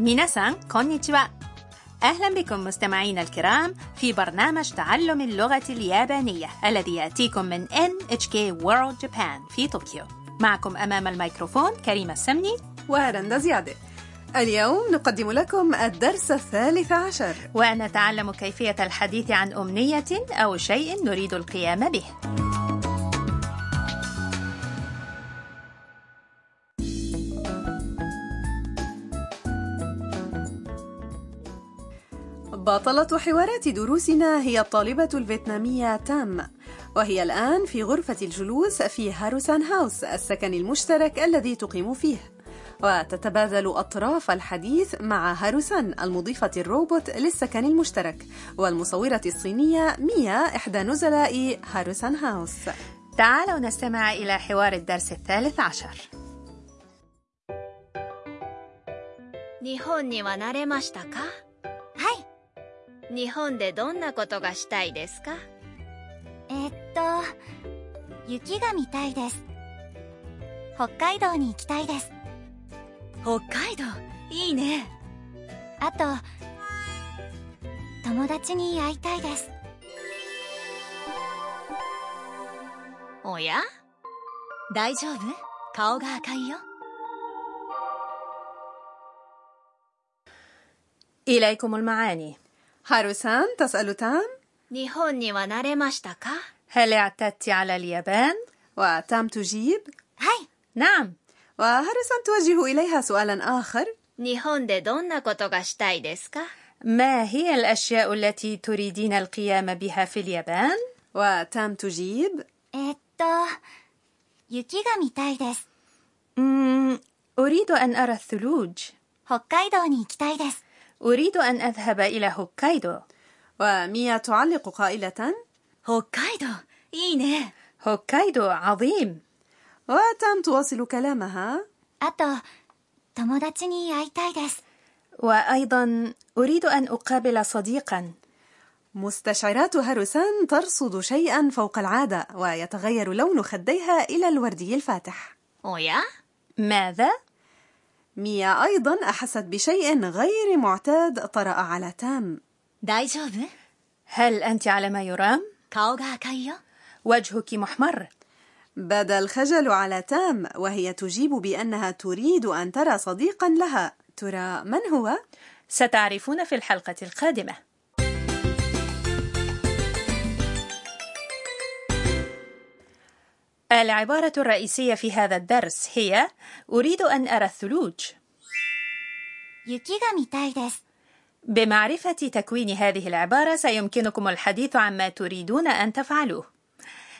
ميناسان كونيتشوا أهلا بكم مستمعينا الكرام في برنامج تعلم اللغة اليابانية الذي يأتيكم من NHK World Japan في طوكيو. معكم أمام الميكروفون كريمة السمني. ورندا زيادة. اليوم نقدم لكم الدرس الثالث عشر. ونتعلم كيفية الحديث عن أمنية أو شيء نريد القيام به. بطلة حوارات دروسنا هي الطالبة الفيتنامية تام وهي الآن في غرفة الجلوس في هاروسان هاوس السكن المشترك الذي تقيم فيه وتتبادل أطراف الحديث مع هاروسان المضيفة الروبوت للسكن المشترك والمصورة الصينية ميا إحدى نزلاء هاروسان هاوس تعالوا نستمع إلى حوار الدرس الثالث عشر 日本には慣れましたかはい 日本でどんなことがしたいですかえっと雪が見たいです北海道に行きたいです北海道いいねあと友達に会いたいですおや大丈夫顔が赤いよ إليكم المعاني هاروسان تسأل تام 日本には慣れましたか هل اعتدت على اليابان؟ وتام تجيب はい نعم وهاروسان توجه إليها سؤالا آخر 日本でどんなことがしたいですか ما هي الأشياء التي تريدين القيام بها في اليابان؟ وتام تجيب えっと雪が見たいです مم، أريد أن أرى الثلوج 北海道に行きたいです أريد أن أذهب إلى هوكايدو. وميا تعلق قائلة هوكايدو إيه هوكايدو عظيم. وتام تواصل كلامها. وأيضا أريد أن أقابل صديقا. مستشعرات هاروسان ترصد شيئا فوق العادة ويتغير لون خديها إلى الوردي الفاتح. أويا؟ ماذا؟ ميا أيضا أحست بشيء غير معتاد طرأ على تام. هل أنت على ما يرام؟ وجهك محمر. بدا الخجل على تام وهي تجيب بأنها تريد أن ترى صديقا لها. ترى من هو؟ ستعرفون في الحلقة القادمة. العبارة الرئيسية في هذا الدرس هي أريد أن أرى الثلوج. بمعرفة تكوين هذه العبارة سيمكنكم الحديث عما تريدون أن تفعلوه.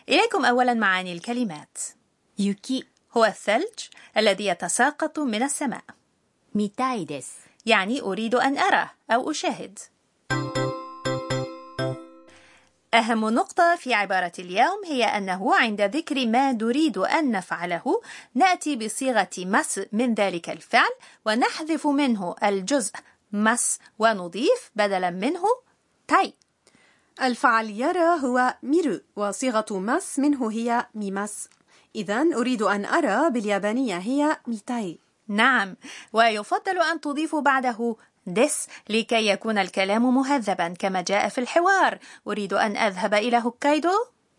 إليكم أولا معاني الكلمات. يوكي. هو الثلج الذي يتساقط من السماء. 見たいです يعني أريد أن أرى أو أشاهد. أهم نقطة في عبارة اليوم هي أنه عند ذكر ما نريد أن نفعله نأتي بصيغة ます من ذلك الفعل ونحذف منه الجزء ます ونضيف بدلا منه たい. الفعل يرى هو 見る وصيغة ます منه هي 見ます إذا أريد أن أرى باليابانية هي ميتاي. نعم ويفضل أن تضيف بعده دس لكي يكون الكلام مهذبا كما جاء في الحوار أريد أن أذهب إلى هوكايدو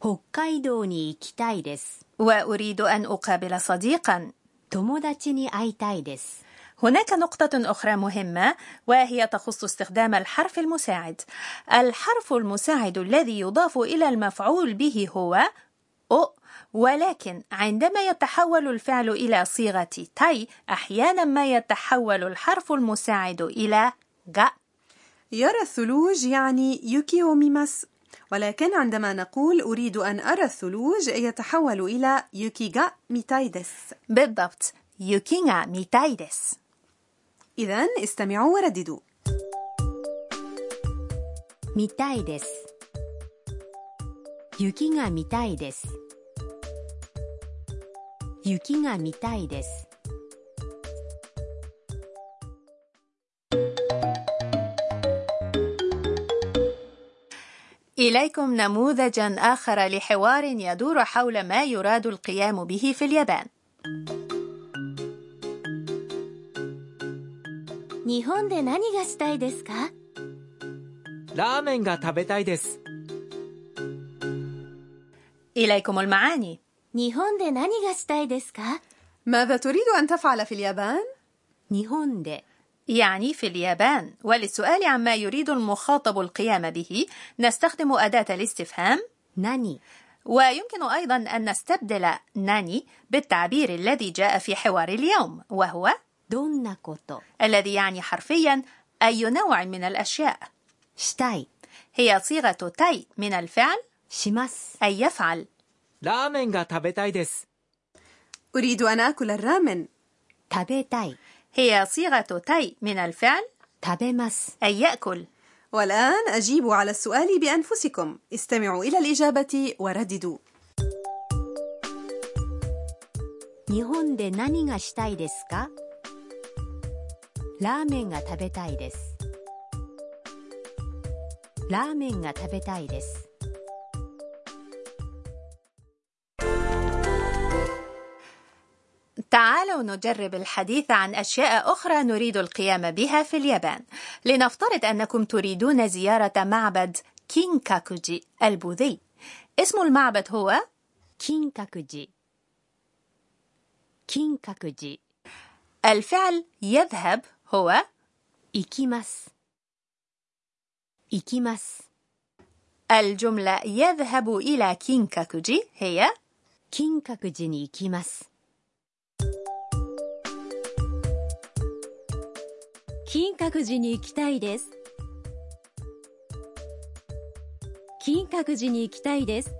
北海道に行きたいです وأريد أن أقابل صديقا 友達に会いたいです هناك نقطة أخرى مهمة وهي تخص استخدام الحرف المساعد. الحرف المساعد الذي يضاف إلى المفعول به هو أو ولكن عندما يتحول الفعل إلى صيغة تاي أحيانا ما يتحول الحرف المساعد إلى غا يرى الثلوج يعني يوكيو ميماس ولكن عندما نقول أريد أن أرى الثلوج يتحول إلى يوكيغا ميتايدس بالضبط يوكيغا ميتاي ديس إذا استمعوا ورددوا 見たいです雪が見たいです 雪が見たいです إليكم نموذجا آخر لحوار يدور حول ما يراد القيام به في اليابان 日本で何がしたいですかラーメンが食べたいです إليكم المعاني 日本で何がしたいですか ماذا تريد أن تفعل في اليابان؟ 日本で يعني في اليابان وللسؤال عما يريد المخاطب القيام به نستخدم أداة الاستفهام 何 ويمكن أيضا أن نستبدل ناني بالتعبير الذي جاء في حوار اليوم وهو どんなこと الذي يعني حرفيا أي نوع من الأشياء したい هي صيغة تاي من الفعل します أي يفعل ラーメンが食べたいです أريد أن آكل الرامن 食べたい هي صيغة تاي من الفعل 食べます أي يأكل والآن أجيبوا على السؤال بأنفسكم استمعوا إلى الإجابة ورددوا 日本で何がしたいですかラーメンが食べたいですラーメンが食べたいです تعالوا نجرب الحديث عن أشياء أخرى نريد القيام بها في اليابان لنفترض أنكم تريدون زيارة معبد كينكاكوجي البوذي اسم المعبد هو 金閣寺金閣寺 الفعل يذهب هو 行きます行きます الجملة يذهب إلى كينكاكوجي هي 金閣寺に行きます 金閣寺に行きたいです金閣寺に行きたいです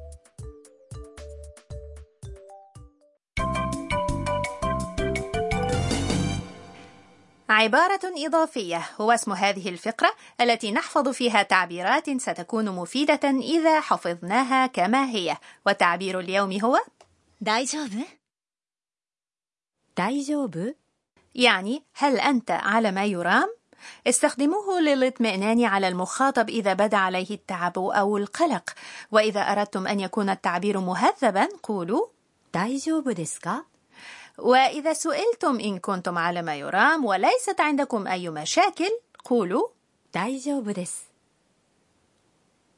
عبارة إضافية هو اسم هذه الفقرة التي نحفظ فيها تعبيرات ستكون مفيدة إذا حفظناها كما هي وتعبير اليوم هو 大丈夫大丈夫 يعني هل أنت على ما يرام؟ استخدموه للاطمئنان على المخاطب إذا بدا عليه التعب أو القلق وإذا أردتم أن يكون التعبير مهذبا قولوا 大丈夫ですか وإذا سئلتم إن كنتم على ما يرام وليست عندكم أي مشاكل قولوا 大丈夫です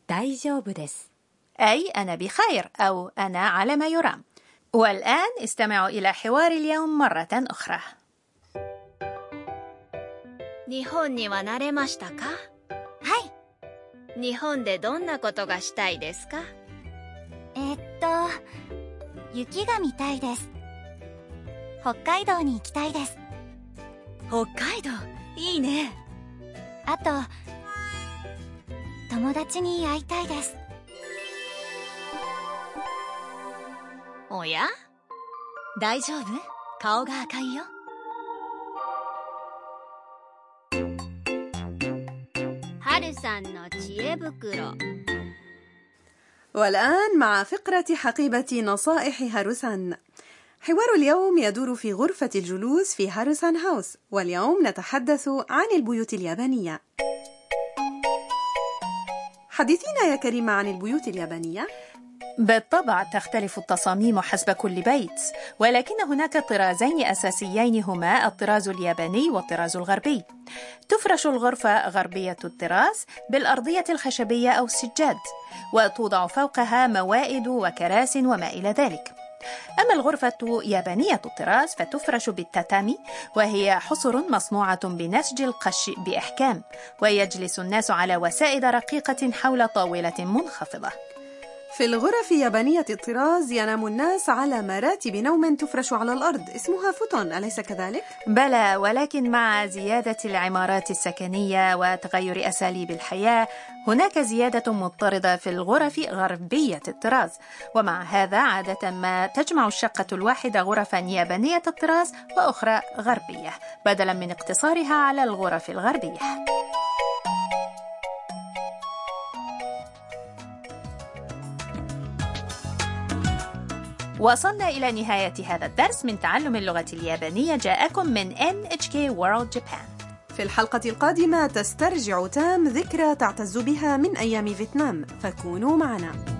大丈夫です أي أنا بخير أو أنا على ما يرام والآن استمعوا إلى حوار اليوم مرة أخرى 日本には慣れましたか？はい。日本でどんなことがしたいですか？えーっと雪が見たいです。北海道に行きたいです。北海道？いいね。あと友達に会いたいです。おや？大丈夫？顔が赤いよ春さんの知恵袋 والآن مع فقرة حقيبة نصائح هاروسان حوار اليوم يدور في غرفة الجلوس في هاروسان هاوس واليوم نتحدث عن البيوت اليابانية حدثينا يا كريمة عن البيوت اليابانية بالطبع تختلف التصاميم حسب كل بيت ولكن هناك طرازين أساسيين هما الطراز الياباني والطراز الغربي. تفرش الغرفة غربية الطراز بالأرضية الخشبية أو السجاد وتوضع فوقها موائد وكراس وما إلى ذلك. أما الغرفة يابانية الطراز فتفرش بالتاتامي وهي حصر مصنوعة بنسج القش بإحكام ويجلس الناس على وسائد رقيقة حول طاولة منخفضة. في الغرف يابانية الطراز ينام الناس على مراتب نوم تفرش على الأرض. اسمها فوتون أليس كذلك؟ بلى ولكن مع زيادة العمارات السكنية وتغير أساليب الحياة هناك زيادة مضطردة في الغرف غربية الطراز. ومع هذا عادة ما تجمع الشقة الواحدة غرفا يابانية الطراز وأخرى غربية بدلا من اقتصارها على الغرف الغربية. وصلنا إلى نهاية هذا الدرس من تعلم اللغة اليابانية. جاءكم من NHK World Japan. في الحلقة القادمة تسترجع تام ذكرى تعتز بها من أيام فيتنام. فكونوا معنا.